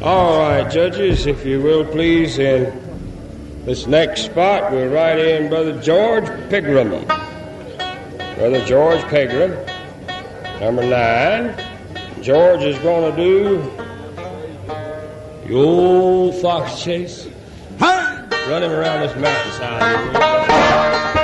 All right, judges, if you will please, in this next spot, we'll write in Brother George Pegram. Brother George Pegram, number nine. George is going to do the old fox chase. Run him around this mountainside.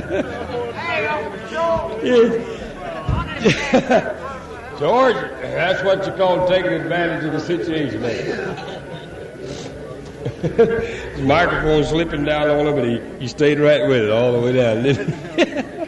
George, that's what you call taking advantage of the situation. His microphone slipping down on him, but he, he stayed right with it all the way down.